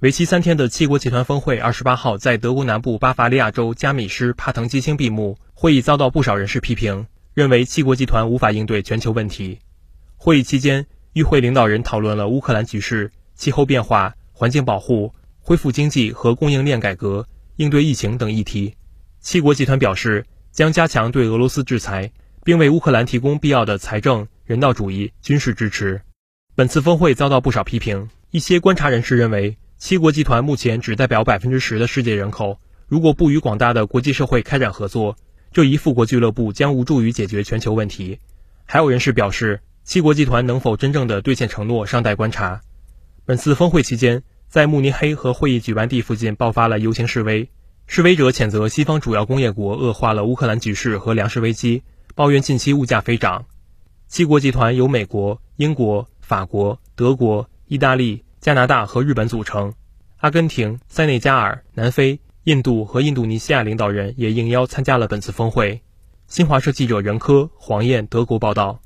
为期三天的七国集团峰会，二十八号在德国南部巴伐利亚州加米施帕滕基兴闭幕。会议遭到不少人士批评，认为七国集团无法应对全球问题。会议期间，与会领导人讨论了乌克兰局势、气候变化、环境保护、恢复经济和供应链改革、应对疫情等议题。七国集团表示将加强对俄罗斯制裁，并为乌克兰提供必要的财政、人道主义、军事支持。本次峰会遭到不少批评，一些观察人士认为。七国集团目前只代表百分之十的世界人口，如果不与广大的国际社会开展合作，这一富国俱乐部将无助于解决全球问题。还有人士表示，七国集团能否真正的兑现承诺尚待观察。本次峰会期间，在慕尼黑和会议举办地附近爆发了游行示威，示威者谴责西方主要工业国恶化了乌克兰局势和粮食危机，抱怨近期物价飞涨。七国集团由美国、英国、法国、德国、意大利。加拿大和日本组成，阿根廷、塞内加尔、南非、印度和印度尼西亚领导人也应邀参加了本次峰会。新华社记者任科、黄燕德国报道。